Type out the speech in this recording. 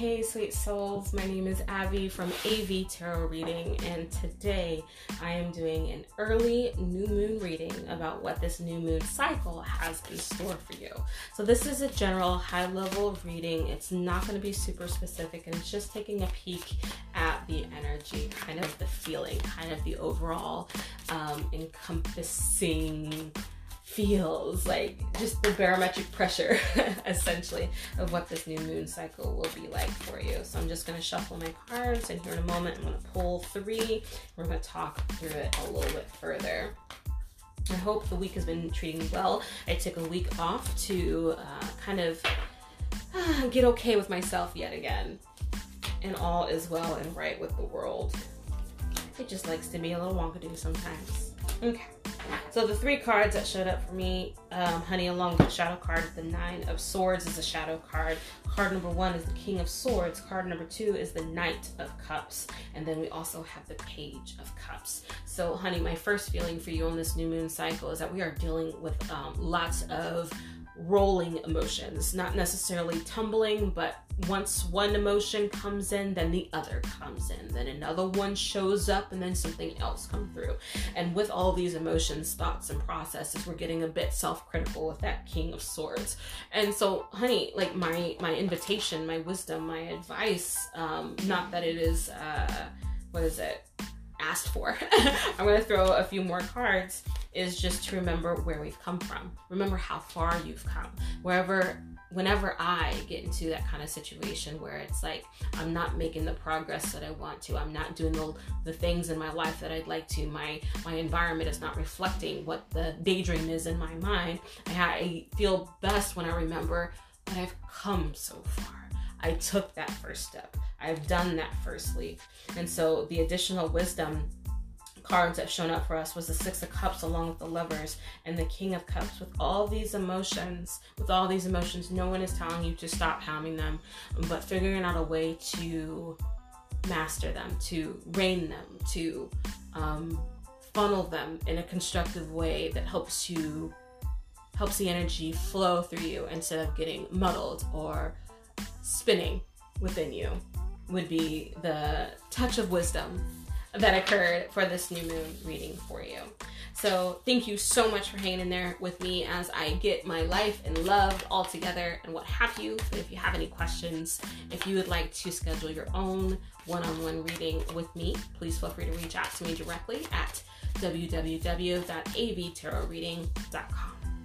Hey, sweet souls. My name is Abby from AV Tarot Reading, and today I am doing an early new moon reading about what this new moon cycle has in store for you. So, this is a general high level reading. It's not going to be super specific, and it's just taking a peek at the energy, kind of the feeling, kind of the overall um, encompassing feels like just the barometric pressure essentially of what this new moon cycle will be like for you. So I'm just going to shuffle my cards and here in a moment I'm going to pull three. We're going to talk through it a little bit further. I hope the week has been treating well. I took a week off to uh, kind of uh, get okay with myself yet again. And all is well and right with the world. It just likes to be a little wonkadoo sometimes. Okay. So the three cards that showed up for me, um, honey, along with the shadow card, the nine of swords is a shadow card. Card number one is the king of swords. Card number two is the knight of cups. And then we also have the page of cups. So honey, my first feeling for you on this new moon cycle is that we are dealing with um, lots of rolling emotions, not necessarily tumbling, but once one emotion comes in, then the other comes in, then another one shows up, and then something else comes through. And with all these emotions, thoughts, and processes, we're getting a bit self-critical with that King of Swords. And so, honey, like my my invitation, my wisdom, my advice, um, not that it is uh, what is it? asked for. I'm to throw a few more cards is just to remember where we've come from. Remember how far you've come. Wherever whenever I get into that kind of situation where it's like I'm not making the progress that I want to, I'm not doing the, the things in my life that I'd like to, my my environment is not reflecting what the daydream is in my mind. I, feel best when I remember that I've come so far. I took that first step. I've done that first leap. And so the additional wisdom cards that shown up for us was the Six of Cups along with the Lovers and the King of Cups. With all these emotions, with all these emotions, no one is telling you to stop having them, but figuring out a way to master them, to rein them, to um, funnel them in a constructive way that helps you, helps the energy flow through you instead of getting muddled or spinning within you would be the touch of wisdom that occurred for this new moon reading for you. So, thank you so much for hanging in there with me as I get my life and love all together and what have you. If you have any questions, if you would like to schedule your own one on one reading with me, please feel free to reach out to me directly at www.avtarotreading.com.